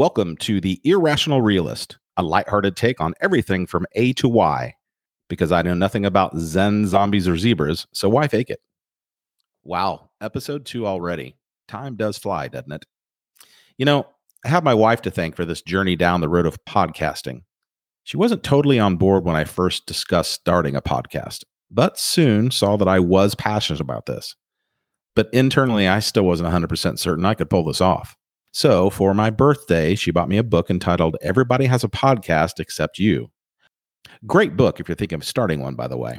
Welcome to The Irrational Realist, a lighthearted take on everything from A to Y. Because I know nothing about Zen zombies or zebras, so why fake it? Wow, episode two already. Time does fly, doesn't it? You know, I have my wife to thank for this journey down the road of podcasting. She wasn't totally on board when I first discussed starting a podcast, but soon saw that I was passionate about this. But internally, I still wasn't 100% certain I could pull this off. So for my birthday, she bought me a book entitled Everybody Has a Podcast Except You. Great book if you're thinking of starting one, by the way.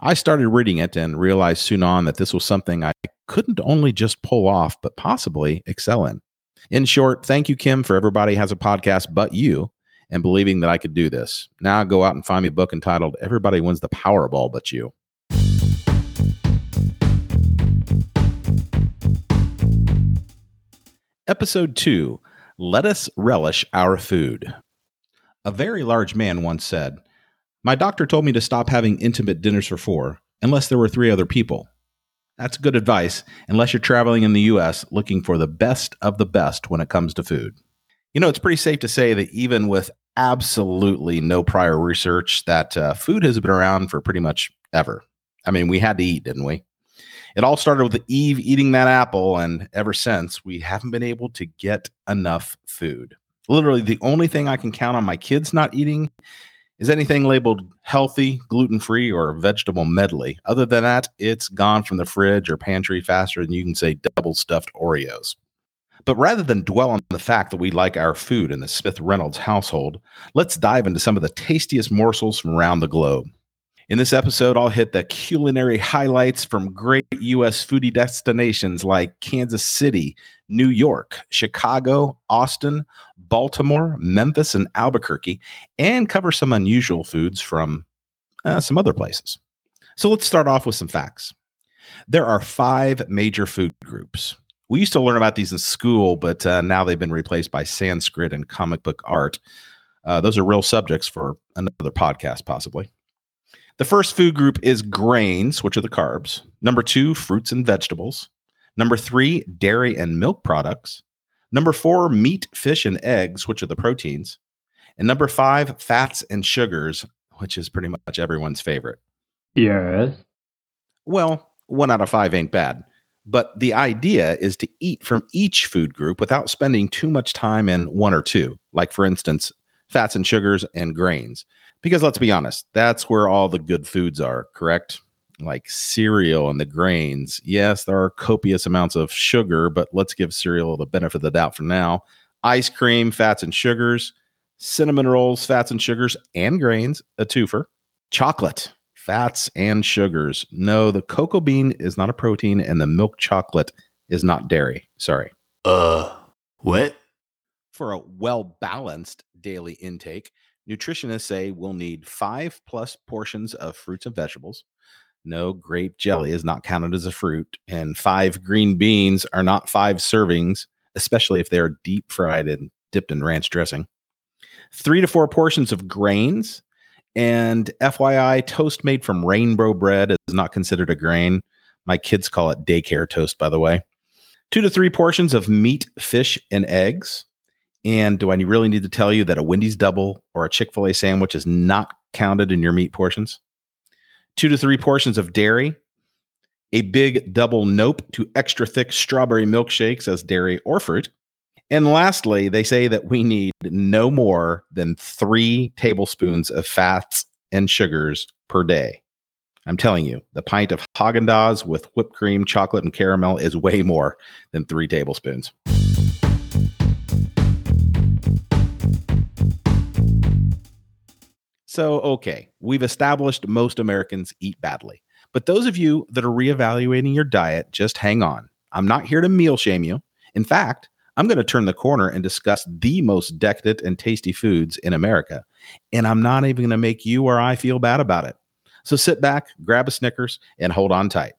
I started reading it and realized soon on that this was something I couldn't only just pull off, but possibly excel in. In short, thank you, Kim, for Everybody Has a Podcast But You and believing that I could do this. Now go out and find me a book entitled Everybody Wins the Powerball But You. Episode 2 Let Us Relish Our Food. A very large man once said, My doctor told me to stop having intimate dinners for four, unless there were three other people. That's good advice, unless you're traveling in the US looking for the best of the best when it comes to food. You know, it's pretty safe to say that even with absolutely no prior research, that uh, food has been around for pretty much ever. I mean, we had to eat, didn't we? It all started with Eve eating that apple, and ever since, we haven't been able to get enough food. Literally, the only thing I can count on my kids not eating is anything labeled healthy, gluten free, or vegetable medley. Other than that, it's gone from the fridge or pantry faster than you can say double stuffed Oreos. But rather than dwell on the fact that we like our food in the Smith Reynolds household, let's dive into some of the tastiest morsels from around the globe. In this episode, I'll hit the culinary highlights from great U.S. foodie destinations like Kansas City, New York, Chicago, Austin, Baltimore, Memphis, and Albuquerque, and cover some unusual foods from uh, some other places. So let's start off with some facts. There are five major food groups. We used to learn about these in school, but uh, now they've been replaced by Sanskrit and comic book art. Uh, those are real subjects for another podcast, possibly. The first food group is grains, which are the carbs. Number two, fruits and vegetables. Number three, dairy and milk products. Number four, meat, fish, and eggs, which are the proteins. And number five, fats and sugars, which is pretty much everyone's favorite. Yes. Well, one out of five ain't bad. But the idea is to eat from each food group without spending too much time in one or two, like, for instance, fats and sugars and grains. Because let's be honest, that's where all the good foods are, correct? Like cereal and the grains. Yes, there are copious amounts of sugar, but let's give cereal the benefit of the doubt for now. Ice cream, fats and sugars, cinnamon rolls, fats and sugars, and grains, a twofer. Chocolate, fats and sugars. No, the cocoa bean is not a protein, and the milk chocolate is not dairy. Sorry. Uh, what? For a well balanced daily intake, nutritionists say we'll need five plus portions of fruits and vegetables. No, grape jelly is not counted as a fruit, and five green beans are not five servings, especially if they're deep fried and dipped in ranch dressing. Three to four portions of grains, and FYI, toast made from rainbow bread is not considered a grain. My kids call it daycare toast, by the way. Two to three portions of meat, fish, and eggs. And do I really need to tell you that a Wendy's double or a Chick fil A sandwich is not counted in your meat portions? Two to three portions of dairy, a big double nope to extra thick strawberry milkshakes as dairy or fruit. And lastly, they say that we need no more than three tablespoons of fats and sugars per day. I'm telling you, the pint of Haagen Dazs with whipped cream, chocolate, and caramel is way more than three tablespoons. So, okay, we've established most Americans eat badly. But those of you that are reevaluating your diet, just hang on. I'm not here to meal shame you. In fact, I'm going to turn the corner and discuss the most decadent and tasty foods in America. And I'm not even going to make you or I feel bad about it. So sit back, grab a Snickers, and hold on tight.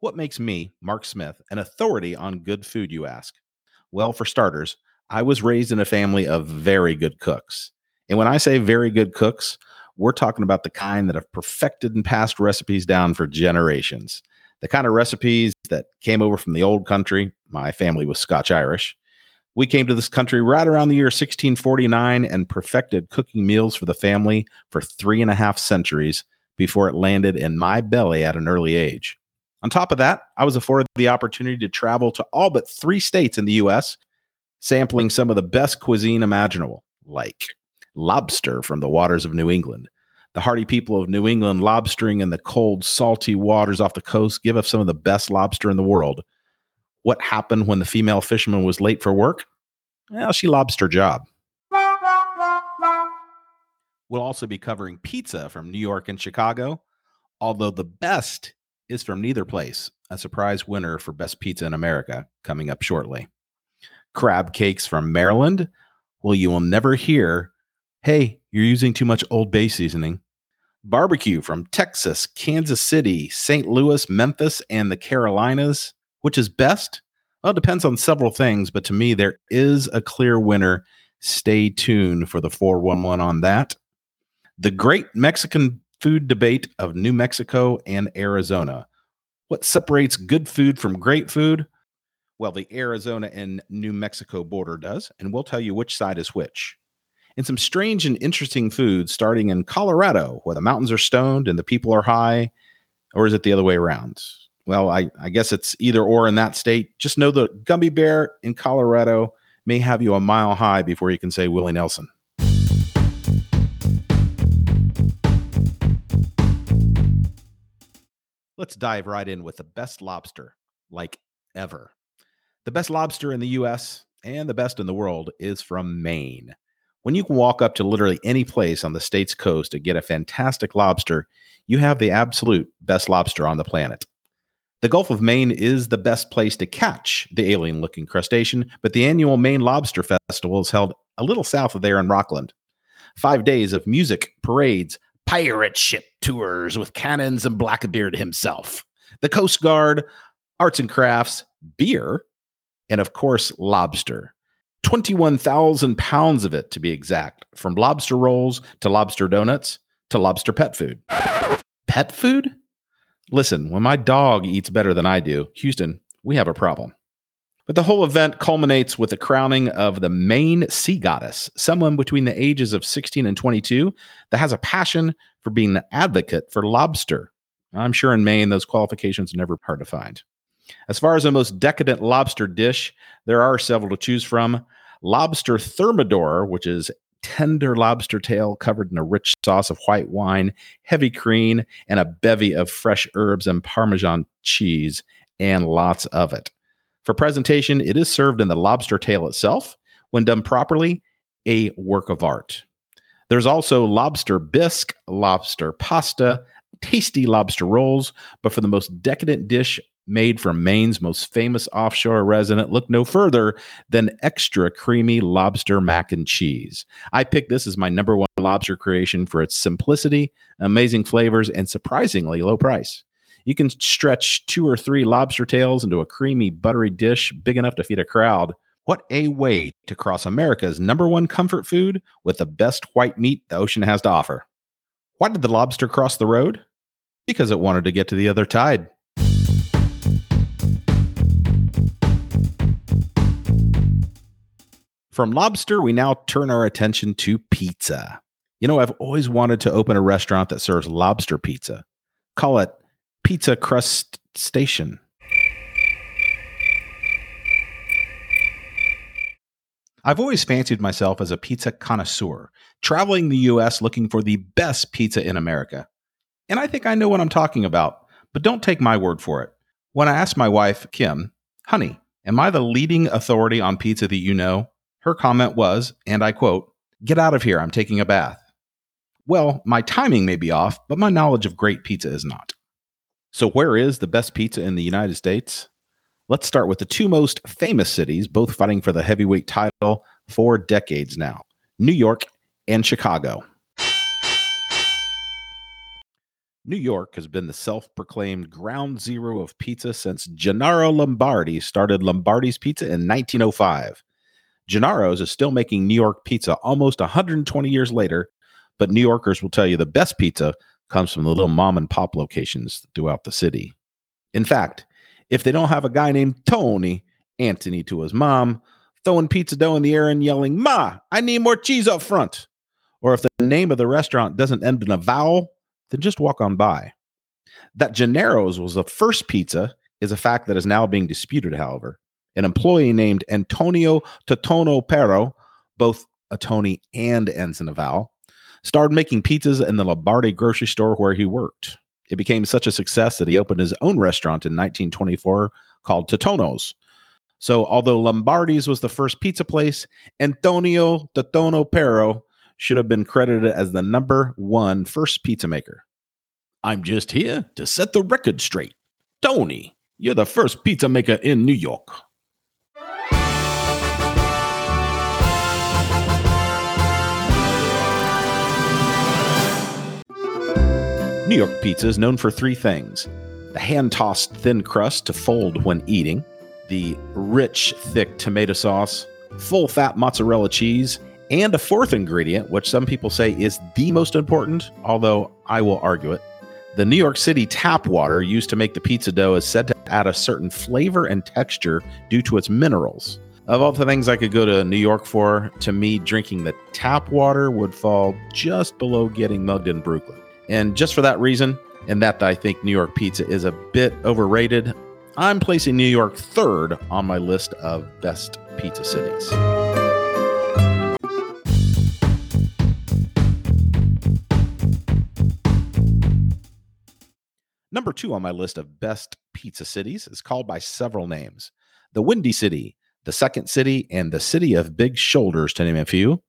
What makes me, Mark Smith, an authority on good food, you ask? Well, for starters, I was raised in a family of very good cooks. And when I say very good cooks, we're talking about the kind that have perfected and passed recipes down for generations. The kind of recipes that came over from the old country. My family was Scotch Irish. We came to this country right around the year 1649 and perfected cooking meals for the family for three and a half centuries before it landed in my belly at an early age. On top of that, I was afforded the opportunity to travel to all but three states in the US, sampling some of the best cuisine imaginable, like lobster from the waters of New England. The hardy people of New England lobstering in the cold, salty waters off the coast give us some of the best lobster in the world. What happened when the female fisherman was late for work? Well, she lost her job. We'll also be covering pizza from New York and Chicago, although the best is from neither place. A surprise winner for best pizza in America coming up shortly. Crab cakes from Maryland. Well, you will never hear, hey, you're using too much Old Bay seasoning. Barbecue from Texas, Kansas City, St. Louis, Memphis, and the Carolinas. Which is best? Well, it depends on several things, but to me, there is a clear winner. Stay tuned for the 411 on that. The great Mexican food debate of New Mexico and Arizona. What separates good food from great food? Well, the Arizona and New Mexico border does, and we'll tell you which side is which. And some strange and interesting foods starting in Colorado, where the mountains are stoned and the people are high, or is it the other way around? Well, I, I guess it's either or in that state. Just know the gummy bear in Colorado may have you a mile high before you can say Willie Nelson. Let's dive right in with the best lobster, like ever. The best lobster in the US and the best in the world is from Maine. When you can walk up to literally any place on the state's coast to get a fantastic lobster, you have the absolute best lobster on the planet. The Gulf of Maine is the best place to catch the alien looking crustacean, but the annual Maine Lobster Festival is held a little south of there in Rockland. Five days of music, parades, pirate ship tours with cannons and Blackbeard himself, the Coast Guard, arts and crafts, beer, and of course, lobster. 21,000 pounds of it to be exact, from lobster rolls to lobster donuts to lobster pet food. Pet food? Listen, when my dog eats better than I do, Houston, we have a problem. But the whole event culminates with the crowning of the Maine sea goddess, someone between the ages of 16 and 22 that has a passion for being the advocate for lobster. I'm sure in Maine, those qualifications are never hard to find. As far as the most decadent lobster dish, there are several to choose from. Lobster thermidor, which is tender lobster tail covered in a rich sauce of white wine, heavy cream, and a bevy of fresh herbs and Parmesan cheese, and lots of it. For presentation, it is served in the lobster tail itself. When done properly, a work of art. There's also lobster bisque, lobster pasta, tasty lobster rolls, but for the most decadent dish made from Maine's most famous offshore resident, look no further than extra creamy lobster mac and cheese. I picked this as my number one lobster creation for its simplicity, amazing flavors, and surprisingly low price. You can stretch two or three lobster tails into a creamy, buttery dish big enough to feed a crowd. What a way to cross America's number one comfort food with the best white meat the ocean has to offer. Why did the lobster cross the road? Because it wanted to get to the other tide. From lobster, we now turn our attention to pizza. You know, I've always wanted to open a restaurant that serves lobster pizza. Call it Pizza Crust Station. I've always fancied myself as a pizza connoisseur, traveling the US looking for the best pizza in America. And I think I know what I'm talking about, but don't take my word for it. When I asked my wife, Kim, honey, am I the leading authority on pizza that you know? Her comment was, and I quote, Get out of here, I'm taking a bath. Well, my timing may be off, but my knowledge of great pizza is not. So, where is the best pizza in the United States? Let's start with the two most famous cities, both fighting for the heavyweight title for decades now New York and Chicago. New York has been the self proclaimed ground zero of pizza since Gennaro Lombardi started Lombardi's Pizza in 1905. Gennaro's is still making New York pizza almost 120 years later, but New Yorkers will tell you the best pizza comes from the little mom and pop locations throughout the city. In fact, If they don't have a guy named Tony, Anthony to his mom, throwing pizza dough in the air and yelling, Ma, I need more cheese up front. Or if the name of the restaurant doesn't end in a vowel, then just walk on by. That Gennaro's was the first pizza is a fact that is now being disputed, however. An employee named Antonio Totonno Pero, both a Tony and ends in a vowel, started making pizzas in the Lombardi grocery store where he worked. It became such a success that he opened his own restaurant in 1924 called Totonno's. So, although Lombardi's was the first pizza place, Antonio Totonno Pero should have been credited as the number one first pizza maker. I'm just here to set the record straight. Tony, you're the first pizza maker in New York. New York pizza is known for three things the hand tossed thin crust to fold when eating, the rich, thick tomato sauce, full fat mozzarella cheese, and a fourth ingredient, which some people say is the most important, although I will argue it. The New York City tap water used to make the pizza dough is said to add a certain flavor and texture due to its minerals. Of all the things I could go to New York for, to me, drinking the tap water would fall just below getting mugged in Brooklyn. And just for that reason, and that I think New York pizza is a bit overrated, I'm placing New York third on my list of best pizza cities. Number two on my list of best pizza cities is called by several names the Windy City, the Second City, and the City of Big Shoulders, to name a few.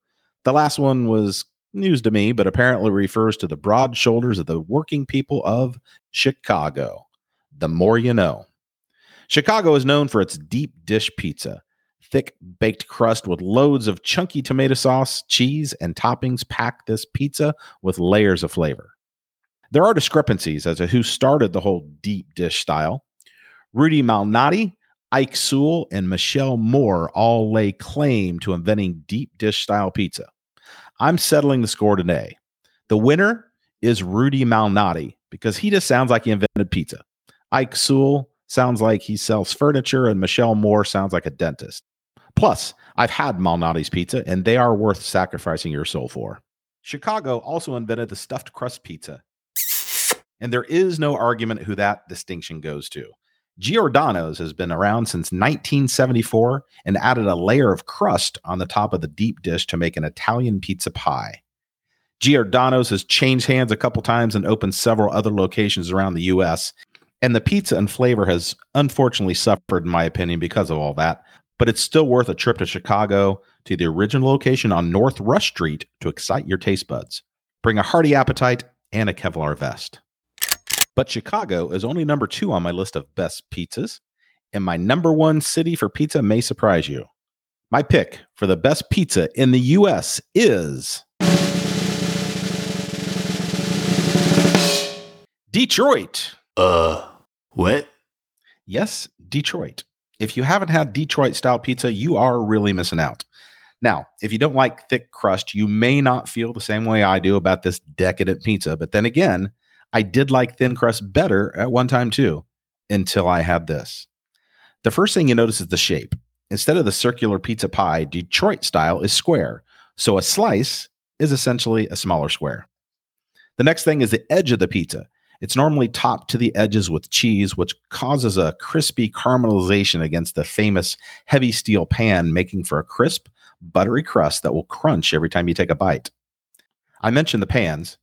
The last one was news to me, but apparently refers to the broad shoulders of the working people of Chicago. The more you know. Chicago is known for its deep dish pizza, thick baked crust with loads of chunky tomato sauce, cheese, and toppings pack this pizza with layers of flavor. There are discrepancies as to who started the whole deep dish style. Rudy Malnati, Ike Sewell, and Michelle Moore all lay claim to inventing deep dish style pizza. I'm settling the score today. The winner is Rudy Malnati because he just sounds like he invented pizza. Ike Sewell sounds like he sells furniture, and Michelle Moore sounds like a dentist. Plus, I've had Malnati's pizza, and they are worth sacrificing your soul for. Chicago also invented the stuffed crust pizza, and there is no argument who that distinction goes to. Giordano's has been around since 1974 and added a layer of crust on the top of the deep dish to make an Italian pizza pie. Giordano's has changed hands a couple times and opened several other locations around the US. And the pizza and flavor has unfortunately suffered, in my opinion, because of all that. But it's still worth a trip to Chicago to the original location on North Rush Street to excite your taste buds. Bring a hearty appetite and a Kevlar vest. But Chicago is only number two on my list of best pizzas, and my number one city for pizza may surprise you. My pick for the best pizza in the U.S. is Detroit. Uh, what? Yes, Detroit. If you haven't had Detroit style pizza, you are really missing out. Now, if you don't like thick crust, you may not feel the same way I do about this decadent pizza. But then again, I did like thin crust better at one time too, until I had this. The first thing you notice is the shape. Instead of the circular pizza pie, Detroit style is square. So a slice is essentially a smaller square. The next thing is the edge of the pizza. It's normally topped to the edges with cheese, which causes a crispy caramelization against the famous heavy steel pan, making for a crisp, buttery crust that will crunch every time you take a bite. I mentioned the pans.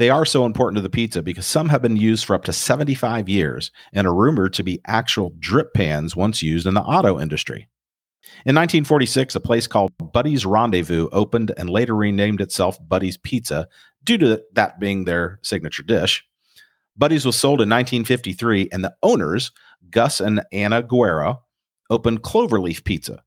They are so important to the pizza because some have been used for up to 75 years and are rumored to be actual drip pans once used in the auto industry. In 1946, a place called Buddy's Rendezvous opened and later renamed itself Buddy's Pizza due to that being their signature dish. Buddy's was sold in 1953, and the owners, Gus and Anna Guerra, opened Cloverleaf Pizza.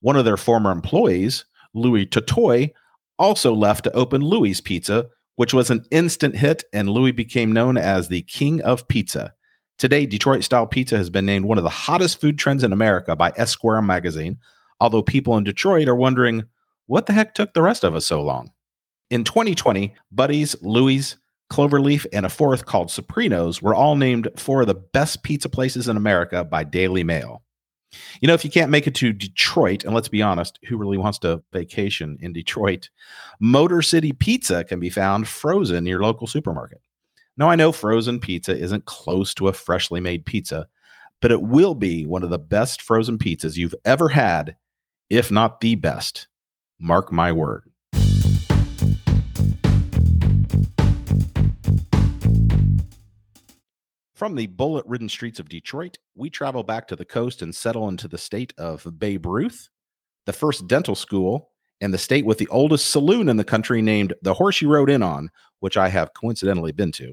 One of their former employees, Louis Tourtois, also left to open Louis Pizza, which was an instant hit, and Louis became known as the king of pizza. Today, Detroit style pizza has been named one of the hottest food trends in America by Esquire magazine, although people in Detroit are wondering what the heck took the rest of us so long. In 2020, Buddy's, Louis, Cloverleaf, and a fourth called Soprino's were all named four of the best pizza places in America by Daily Mail. You know, if you can't make it to Detroit, and let's be honest, who really wants to vacation in Detroit? Motor City Pizza can be found frozen near local supermarket. Now, I know frozen pizza isn't close to a freshly made pizza, but it will be one of the best frozen pizzas you've ever had, if not the best. Mark my word. From the bullet ridden streets of Detroit, we travel back to the coast and settle into the state of Babe Ruth, the first dental school, and the state with the oldest saloon in the country named the Horse You Rode In On, which I have coincidentally been to.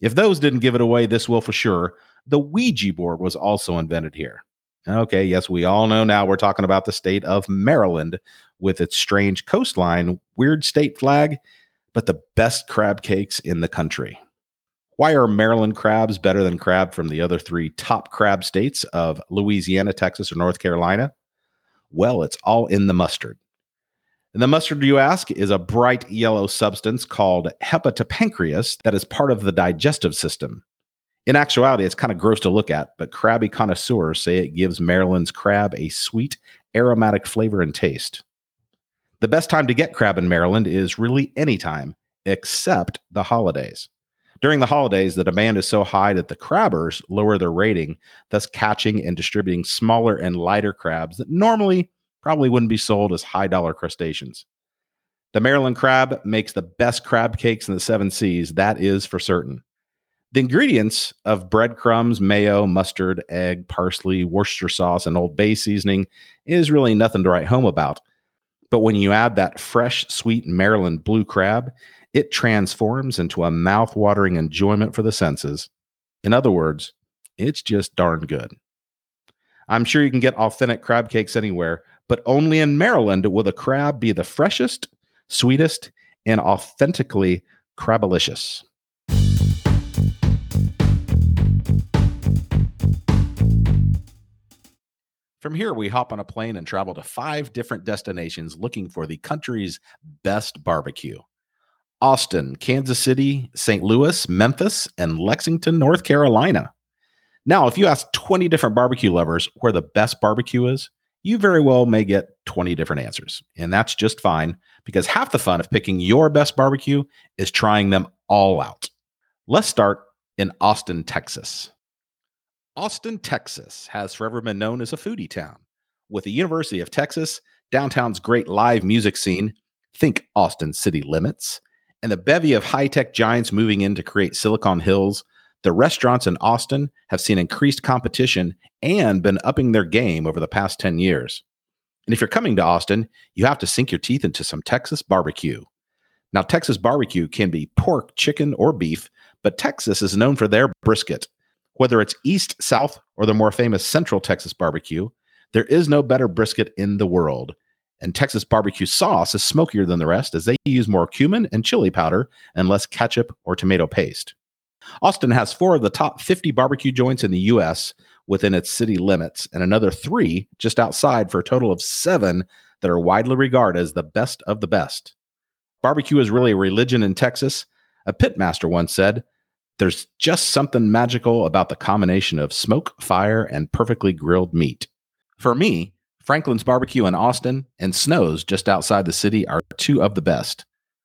If those didn't give it away, this will for sure. The Ouija board was also invented here. Okay, yes, we all know now we're talking about the state of Maryland with its strange coastline, weird state flag, but the best crab cakes in the country. Why are Maryland crabs better than crab from the other three top crab states of Louisiana, Texas, or North Carolina? Well, it's all in the mustard. And the mustard, you ask, is a bright yellow substance called hepatopancreas that is part of the digestive system. In actuality, it's kind of gross to look at, but crabby connoisseurs say it gives Maryland's crab a sweet, aromatic flavor and taste. The best time to get crab in Maryland is really any time except the holidays. During the holidays, the demand is so high that the crabbers lower their rating, thus catching and distributing smaller and lighter crabs that normally probably wouldn't be sold as high dollar crustaceans. The Maryland crab makes the best crab cakes in the seven seas, that is for certain. The ingredients of breadcrumbs, mayo, mustard, egg, parsley, Worcestershire sauce, and Old Bay seasoning is really nothing to write home about. But when you add that fresh, sweet Maryland blue crab, it transforms into a mouth-watering enjoyment for the senses. In other words, it's just darn good. I'm sure you can get authentic crab cakes anywhere, but only in Maryland will the crab be the freshest, sweetest, and authentically crabalicious. From here, we hop on a plane and travel to five different destinations looking for the country's best barbecue. Austin, Kansas City, St. Louis, Memphis, and Lexington, North Carolina. Now, if you ask 20 different barbecue lovers where the best barbecue is, you very well may get 20 different answers. And that's just fine because half the fun of picking your best barbecue is trying them all out. Let's start in Austin, Texas. Austin, Texas has forever been known as a foodie town. With the University of Texas, downtown's great live music scene, think Austin city limits, and the bevy of high tech giants moving in to create Silicon Hills, the restaurants in Austin have seen increased competition and been upping their game over the past 10 years. And if you're coming to Austin, you have to sink your teeth into some Texas barbecue. Now, Texas barbecue can be pork, chicken, or beef, but Texas is known for their brisket. Whether it's East, South, or the more famous Central Texas barbecue, there is no better brisket in the world. And Texas barbecue sauce is smokier than the rest as they use more cumin and chili powder and less ketchup or tomato paste. Austin has four of the top 50 barbecue joints in the U.S. within its city limits, and another three just outside for a total of seven that are widely regarded as the best of the best. Barbecue is really a religion in Texas. A pitmaster once said, There's just something magical about the combination of smoke, fire, and perfectly grilled meat. For me, Franklin's Barbecue in Austin and Snow's just outside the city are two of the best.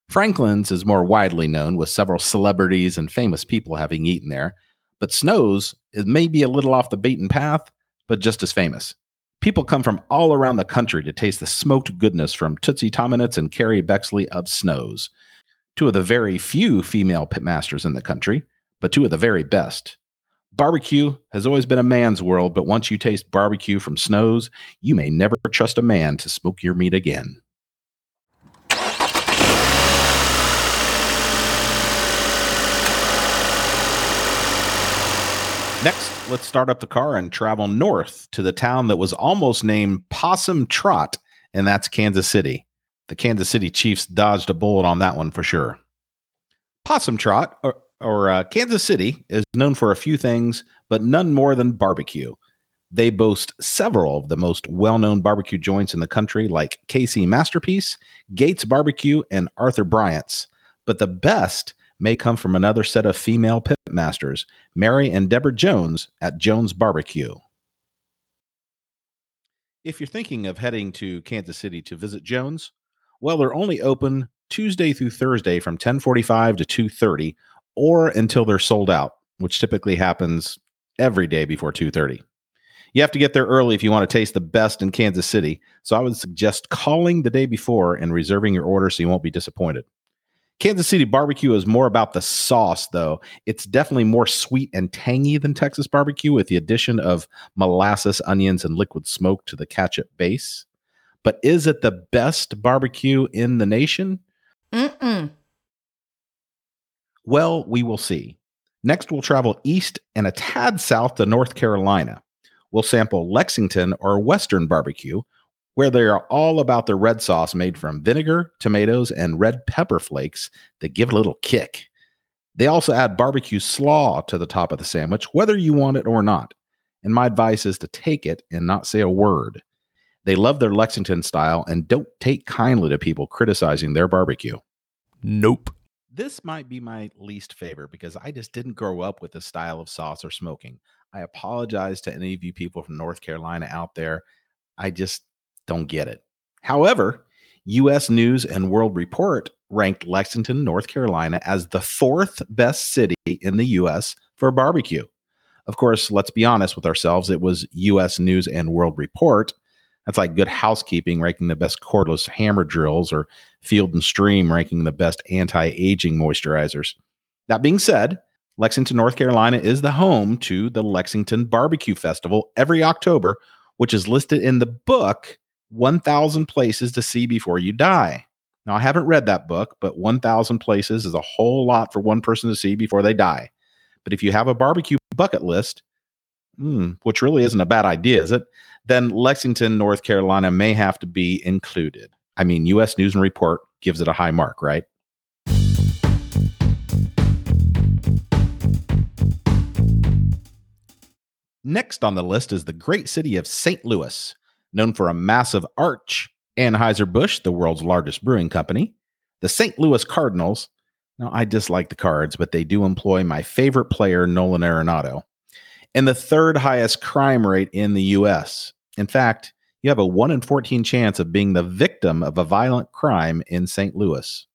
Franklin's is more widely known with several celebrities and famous people having eaten there, but Snow's is maybe a little off the beaten path, but just as famous. People come from all around the country to taste the smoked goodness from Tootsie Tomanetz and Kerry Bexley of Snow's, two of the very few female pitmasters in the country, but two of the very best. Barbecue has always been a man's world, but once you taste barbecue from Snow's, you may never trust a man to smoke your meat again. Next, let's start up the car and travel north to the town that was almost named Possum Trot, and that's Kansas City. The Kansas City Chiefs dodged a bullet on that one for sure. Possum Trot, or or uh, Kansas City is known for a few things, but none more than barbecue. They boast several of the most well known barbecue joints in the country, like KC Masterpiece, Gates Barbecue, and Arthur Bryant's. But the best may come from another set of female pit masters, Mary and Deborah Jones at Jones Barbecue. If you're thinking of heading to Kansas City to visit Jones, well, they're only open Tuesday through Thursday from 10:45 to 2:30 or until they're sold out, which typically happens every day before 2:30. You have to get there early if you want to taste the best in Kansas City, so I would suggest calling the day before and reserving your order so you won't be disappointed. Kansas City barbecue is more about the sauce, though. It's definitely more sweet and tangy than Texas barbecue with the addition of molasses, onions, and liquid smoke to the ketchup base. But is it the best barbecue in the nation? Mm-mm. Well, we will see. Next, we'll travel east and a tad south to North Carolina. We'll sample Lexington or Western barbecue, where they are all about the red sauce made from vinegar, tomatoes, and red pepper flakes that give it a little kick. They also add barbecue slaw to the top of the sandwich, whether you want it or not. And my advice is to take it and not say a word. They love their Lexington style and don't take kindly to people criticizing their barbecue. Nope. This might be my least favorite because I just didn't grow up with this style of sauce or smoking. I apologize to any of you people from North Carolina out there. I just don't get it. However, US News and World Report ranked Lexington, North Carolina as the fourth best city in the US for barbecue. Of course, let's be honest with ourselves, it was US News and World Report. That's like good housekeeping ranking the best cordless hammer drills or Field and Stream ranking the best anti-aging moisturizers. That being said, Lexington, North Carolina is the home to the Lexington Barbecue Festival every October, which is listed in the book 1000 Places to See Before You Die. Now, I haven't read that book, but 1000 places is a whole lot for one person to see before they die. But if you have a barbecue bucket list, hmm, which really isn't a bad idea, is it? Then Lexington, North Carolina may have to be included. I mean, US News and Report gives it a high mark, right? Next on the list is the great city of St. Louis, known for a massive arch. Anheuser-Busch, the world's largest brewing company, the St. Louis Cardinals. Now, I dislike the Cards, but they do employ my favorite player, Nolan Arenado, and the third highest crime rate in the U.S. In fact, you have a 1 in 14 chance of being the victim of a violent crime in St. Louis.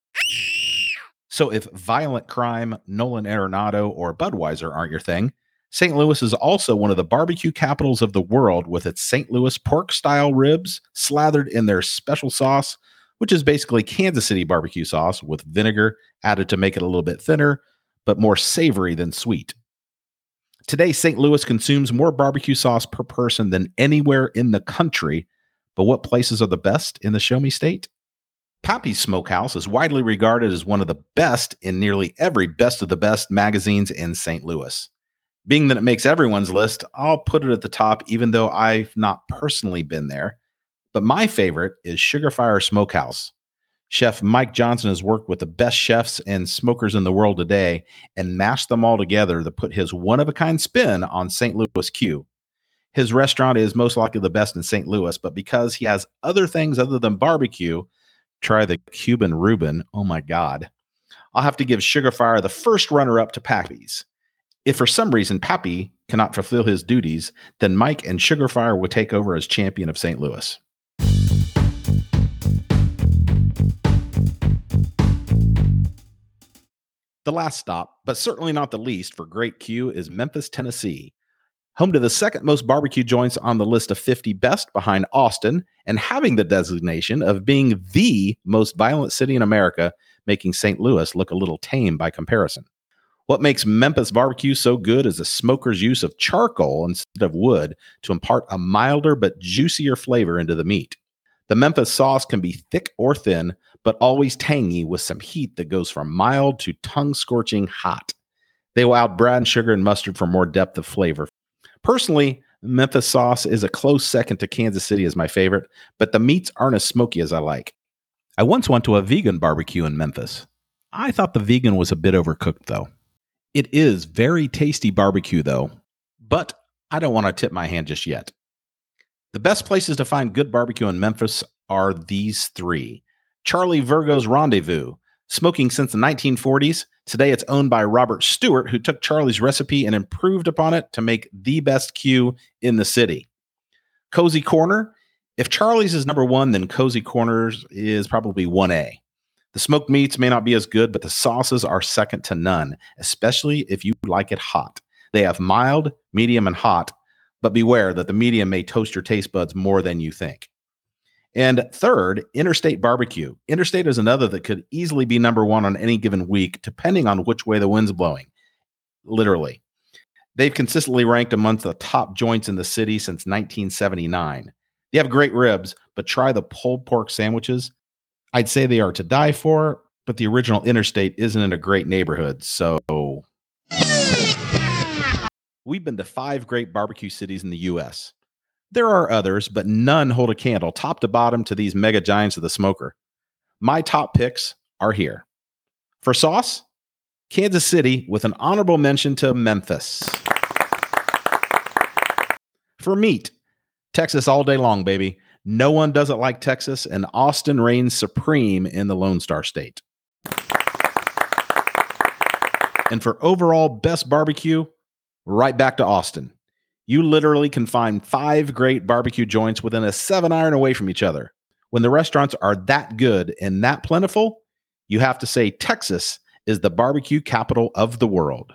So, if violent crime, Nolan Arenado, or Budweiser aren't your thing, St. Louis is also one of the barbecue capitals of the world with its St. Louis pork style ribs slathered in their special sauce, which is basically Kansas City barbecue sauce with vinegar added to make it a little bit thinner, but more savory than sweet. Today, St. Louis consumes more barbecue sauce per person than anywhere in the country. But what places are the best in the Show Me State? Pappy's Smokehouse is widely regarded as one of the best in nearly every Best of the Best magazines in St. Louis being that it makes everyone's list, I'll put it at the top, even though I've not personally been there. But my favorite is Sugarfire Smokehouse. Chef Mike Johnson has worked with the best chefs and smokers in the world today and mashed them all together to put his one of a kind spin on St. Louis Q. His restaurant is most likely the best in St. Louis, but because he has other things other than barbecue, try the Cuban Reuben. Oh my God. I'll have to give Sugarfire the first runner up to Pappy's. If for some reason Pappy cannot fulfill his duties, then Mike and Sugarfire will take over as champion of St. Louis. The last stop, but certainly not the least for Great Q, is Memphis, Tennessee. Home to the second most barbecue joints on the list of 50 best behind Austin, and having the designation of being the most violent city in America, making St. Louis look a little tame by comparison. What makes Memphis barbecue so good is the smoker's use of charcoal instead of wood to impart a milder but juicier flavor into the meat. The Memphis sauce can be thick or thin, but always tangy with some heat that goes from mild to tongue scorching hot. They will out brown sugar and mustard for more depth of flavor. Personally, Memphis sauce is a close second to Kansas City as my favorite, but the meats aren't as smoky as I like. I once went to a vegan barbecue in Memphis. I thought the vegan was a bit overcooked, though. It is very tasty barbecue, though, but I don't want to tip my hand just yet. The best places to find good barbecue in Memphis are these three Charlie Vergos' Rendezvous. Smoking since the 1940s, Today it's owned by Robert Stewart, who took Charlie's recipe and improved upon it to make the best Q in the city. Cozy Corner. If Charlie's is number one, then Cozy Corners is probably 1A. The smoked meats may not be as good, but the sauces are second to none, especially if you like it hot. They have mild, medium, and hot, but beware that the medium may toast your taste buds more than you think. And third, Interstate Barbecue. Interstate is another that could easily be number one on any given week, depending on which way the wind's blowing. Literally. They've consistently ranked amongst the top joints in the city since 1979. They have great ribs, but try the pulled pork sandwiches. I'd say they are to die for, but the original Interstate isn't in a great neighborhood. So we've been to five great barbecue cities in the US. There are others, but none hold a candle top to bottom to these mega giants of the smoker. My top picks are here. For sauce, Kansas City with an honorable mention to Memphis. For meat, Texas all day long, baby. No one doesn't like Texas, and Austin reigns supreme in the Lone Star State. And for overall best barbecue, right back to Austin. You literally can find five great barbecue joints within a seven iron away from each other. When the restaurants are that good and that plentiful, you have to say Texas is the barbecue capital of the world.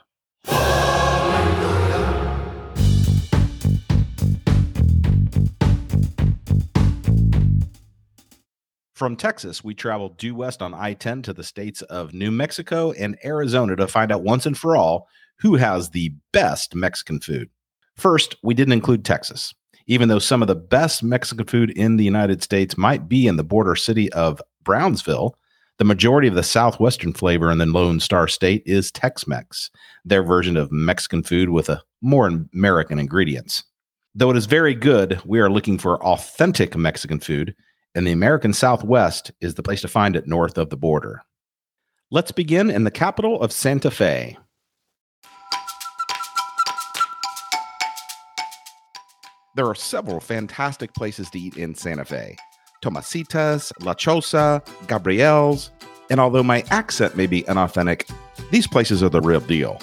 From Texas, we traveled due west on I 10 to the states of New Mexico and Arizona to find out once and for all who has the best Mexican food. First, we didn't include Texas, even though some of the best Mexican food in the United States might be in the border city of Brownsville. The majority of the southwestern flavor in the Lone Star State is Tex Mex, their version of Mexican food with a more American ingredients. Though it is very good, we are looking for authentic Mexican food, and the American Southwest is the place to find it north of the border. Let's begin in the capital of Santa Fe. There are several fantastic places to eat in Santa Fe Tomasitas, La Choza, Gabriel's, and although my accent may be unauthentic, these places are the real deal.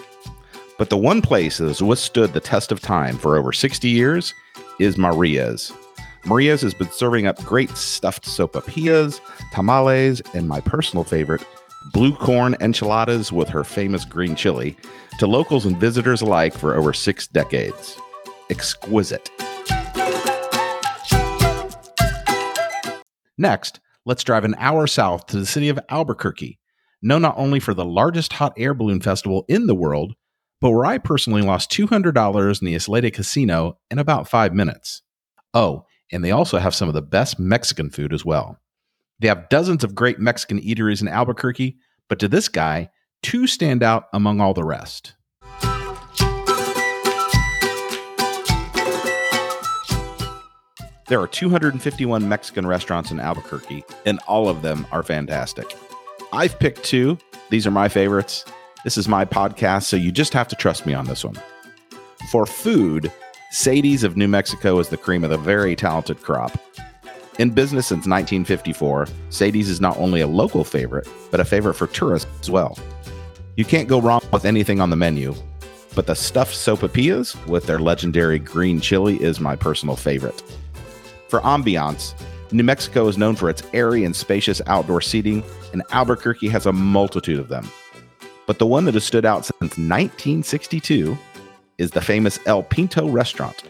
But the one place that has withstood the test of time for over 60 years is Maria's. Maria's has been serving up great stuffed sopapillas, tamales, and my personal favorite, blue corn enchiladas with her famous green chili to locals and visitors alike for over six decades. Exquisite. Next, let's drive an hour south to the city of Albuquerque, known not only for the largest hot air balloon festival in the world, but where I personally lost $200 in the Isleta Casino in about five minutes. Oh, and they also have some of the best Mexican food as well. They have dozens of great Mexican eateries in Albuquerque, but to this guy, two stand out among all the rest. There are 251 Mexican restaurants in Albuquerque, and all of them are fantastic. I've picked two. These are my favorites. This is my podcast, so you just have to trust me on this one. For food, Sadie's of New Mexico is the cream of the very talented crop. In business since 1954, Sadie's is not only a local favorite, but a favorite for tourists as well. You can't go wrong with anything on the menu, but the stuffed sopapillas with their legendary green chili is my personal favorite. For ambiance, New Mexico is known for its airy and spacious outdoor seating, and Albuquerque has a multitude of them. But the one that has stood out since 1962 is the famous El Pinto restaurant.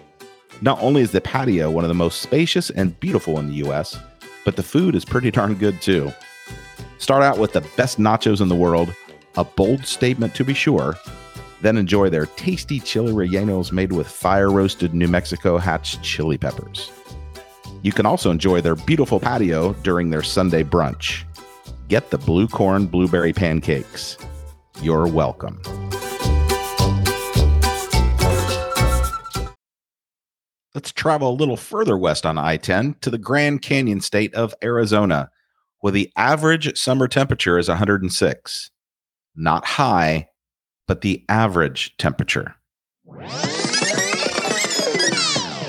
Not only is the patio one of the most spacious and beautiful in the US, but the food is pretty darn good too. Start out with the best nachos in the world, a bold statement to be sure, then enjoy their tasty chili rellenos made with fire roasted New Mexico hatch chili peppers. You can also enjoy their beautiful patio during their Sunday brunch. Get the blue corn blueberry pancakes. You're welcome. Let's travel a little further west on I 10 to the Grand Canyon state of Arizona, where the average summer temperature is 106. Not high, but the average temperature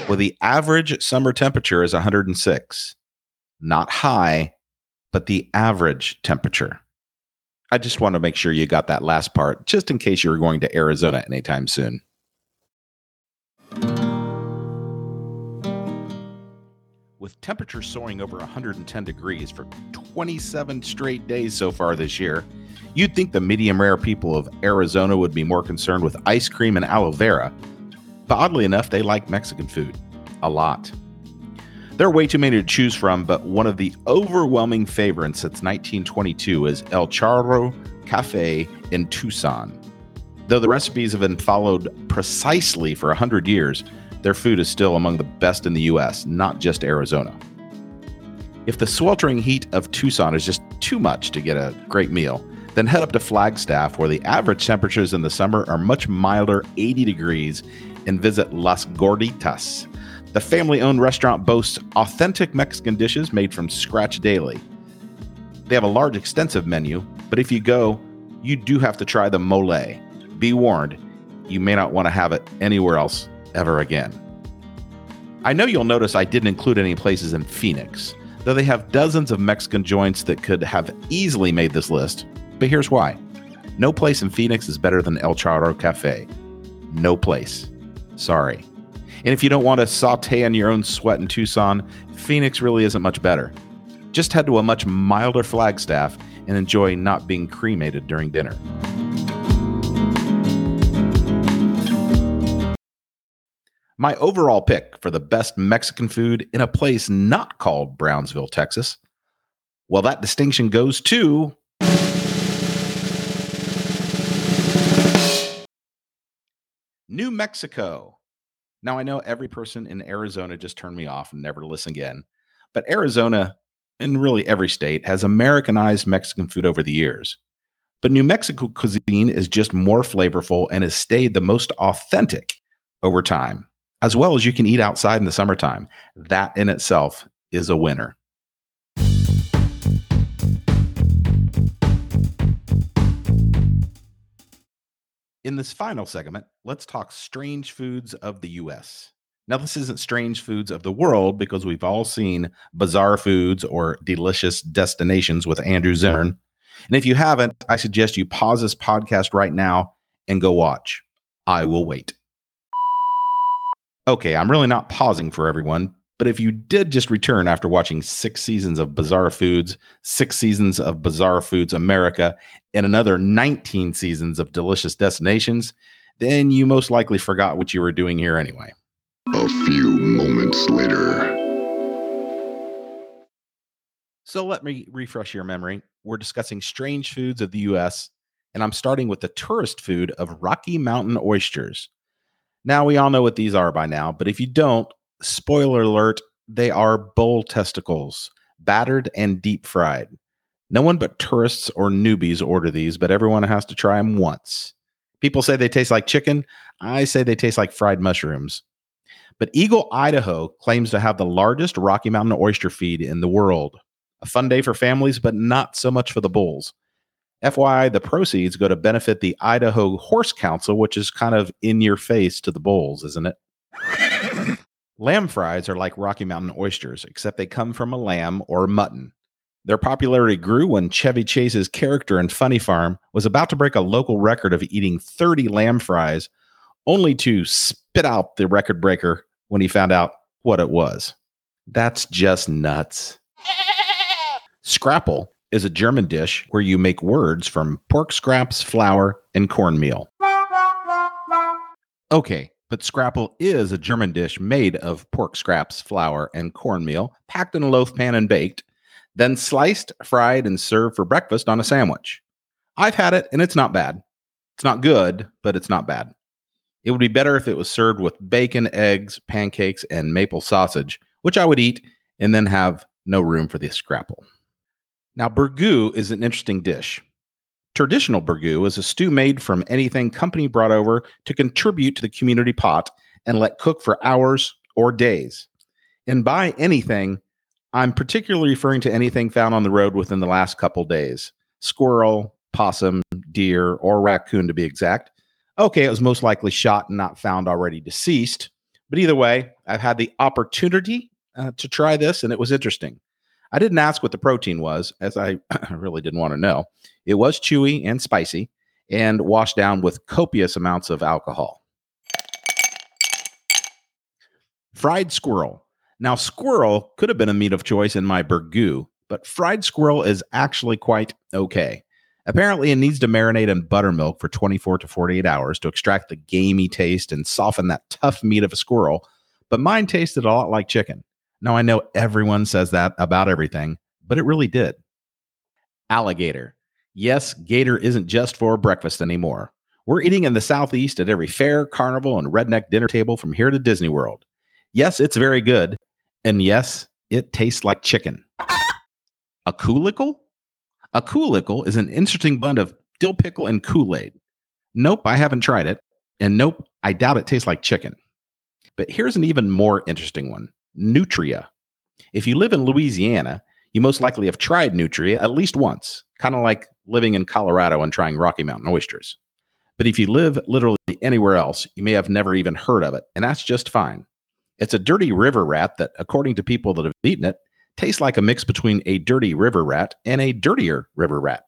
where the average summer temperature is 106. Not high, but the average temperature. I just want to make sure you got that last part, just in case you were going to Arizona anytime soon. With temperatures soaring over 110 degrees for 27 straight days so far this year, you'd think the medium rare people of Arizona would be more concerned with ice cream and aloe vera. But oddly enough, they like Mexican food a lot. There are way too many to choose from, but one of the overwhelming favorites since 1922 is El Charro Cafe in Tucson. Though the recipes have been followed precisely for 100 years, their food is still among the best in the US, not just Arizona. If the sweltering heat of Tucson is just too much to get a great meal, then head up to Flagstaff, where the average temperatures in the summer are much milder 80 degrees, and visit Las Gorditas. The family owned restaurant boasts authentic Mexican dishes made from scratch daily. They have a large, extensive menu, but if you go, you do have to try the mole. Be warned, you may not want to have it anywhere else ever again. I know you'll notice I didn't include any places in Phoenix, though they have dozens of Mexican joints that could have easily made this list. But here's why no place in Phoenix is better than El Charro Cafe. No place. Sorry. And if you don't want to saute in your own sweat in Tucson, Phoenix really isn't much better. Just head to a much milder Flagstaff and enjoy not being cremated during dinner. My overall pick for the best Mexican food in a place not called Brownsville, Texas. Well, that distinction goes to New Mexico. Now, I know every person in Arizona just turned me off and never to listen again, but Arizona, and really every state, has Americanized Mexican food over the years. But New Mexico cuisine is just more flavorful and has stayed the most authentic over time, as well as you can eat outside in the summertime. That in itself is a winner. In this final segment, let's talk strange foods of the US. Now, this isn't strange foods of the world because we've all seen bizarre foods or delicious destinations with Andrew Zimmern. And if you haven't, I suggest you pause this podcast right now and go watch. I will wait. Okay, I'm really not pausing for everyone, but if you did just return after watching six seasons of Bizarre Foods, six seasons of Bizarre Foods America, and another 19 seasons of Delicious Destinations, then you most likely forgot what you were doing here anyway. A few moments later. So let me refresh your memory. We're discussing strange foods of the US, and I'm starting with the tourist food of Rocky Mountain oysters. Now, we all know what these are by now, but if you don't, spoiler alert, they are bull testicles, battered and deep fried. No one but tourists or newbies order these, but everyone has to try them once. People say they taste like chicken. I say they taste like fried mushrooms. But Eagle, Idaho claims to have the largest Rocky Mountain oyster feed in the world. A fun day for families, but not so much for the bulls. FYI, the proceeds go to benefit the Idaho Horse Council, which is kind of in your face to the bulls, isn't it? lamb fries are like Rocky Mountain oysters, except they come from a lamb or mutton. Their popularity grew when Chevy Chase's character in Funny Farm was about to break a local record of eating 30 lamb fries, only to spit out the record breaker when he found out what it was. That's just nuts. Scrapple is a German dish where you make words from pork scraps, flour, and cornmeal. Okay, but scrapple is a German dish made of pork scraps, flour, and cornmeal, packed in a loaf pan and baked, then sliced, fried, and served for breakfast on a sandwich. I've had it and it's not bad. It's not good, but it's not bad. It would be better if it was served with bacon, eggs, pancakes, and maple sausage, which I would eat and then have no room for the scrapple. Now, burgoo is an interesting dish. Traditional burgoo is a stew made from anything company brought over to contribute to the community pot and let cook for hours or days. And by anything, I'm particularly referring to anything found on the road within the last couple days squirrel, possum, deer, or raccoon to be exact. Okay, it was most likely shot and not found already deceased. But either way, I've had the opportunity uh, to try this and it was interesting. I didn't ask what the protein was, as I really didn't want to know. It was chewy and spicy and washed down with copious amounts of alcohol. Fried squirrel. Now, squirrel could have been a meat of choice in my burgoo, but fried squirrel is actually quite okay. Apparently, it needs to marinate in buttermilk for 24 to 48 hours to extract the gamey taste and soften that tough meat of a squirrel. But mine tasted a lot like chicken. Now, I know everyone says that about everything, but it really did. Alligator. Yes, gator isn't just for breakfast anymore. We're eating in the Southeast at every fair, carnival, and redneck dinner table from here to Disney World. Yes, it's very good. And yes, it tastes like chicken. A Koolickle? A Koolickle is an interesting blend of dill pickle and Kool Aid. Nope, I haven't tried it. And nope, I doubt it tastes like chicken. But here's an even more interesting one Nutria. If you live in Louisiana, you most likely have tried Nutria at least once, kind of like living in Colorado and trying Rocky Mountain oysters. But if you live literally anywhere else, you may have never even heard of it, and that's just fine. It's a dirty river rat that, according to people that have eaten it, tastes like a mix between a dirty river rat and a dirtier river rat.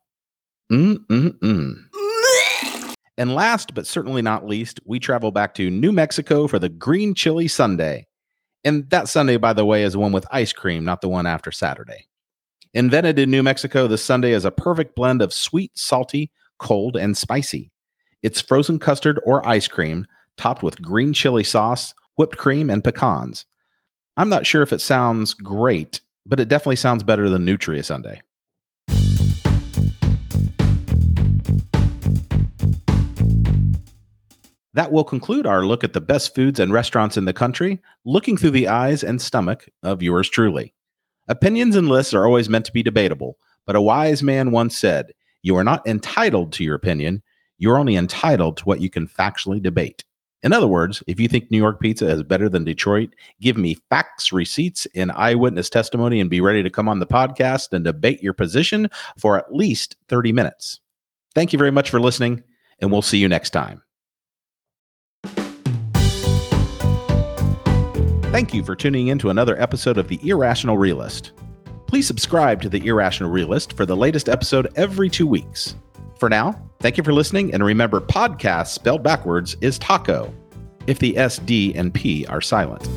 Mm-mm-mm. and last but certainly not least, we travel back to New Mexico for the green chili sundae. And that sundae, by the way, is the one with ice cream, not the one after Saturday. Invented in New Mexico, the sundae is a perfect blend of sweet, salty, cold, and spicy. It's frozen custard or ice cream topped with green chili sauce, whipped cream, and pecans. I'm not sure if it sounds great, but it definitely sounds better than Nutria Sundae. That will conclude our look at the best foods and restaurants in the country, looking through the eyes and stomach of yours truly. Opinions and lists are always meant to be debatable, but a wise man once said, You are not entitled to your opinion, you're only entitled to what you can factually debate. In other words, if you think New York pizza is better than Detroit, give me facts, receipts, and eyewitness testimony and be ready to come on the podcast and debate your position for at least 30 minutes. Thank you very much for listening, and we'll see you next time. Thank you for tuning in to another episode of The Irrational Realist. Please subscribe to The Irrational Realist for the latest episode every two weeks. For now, thank you for listening, and remember, podcast spelled backwards is taco if the S, D, and P are silent.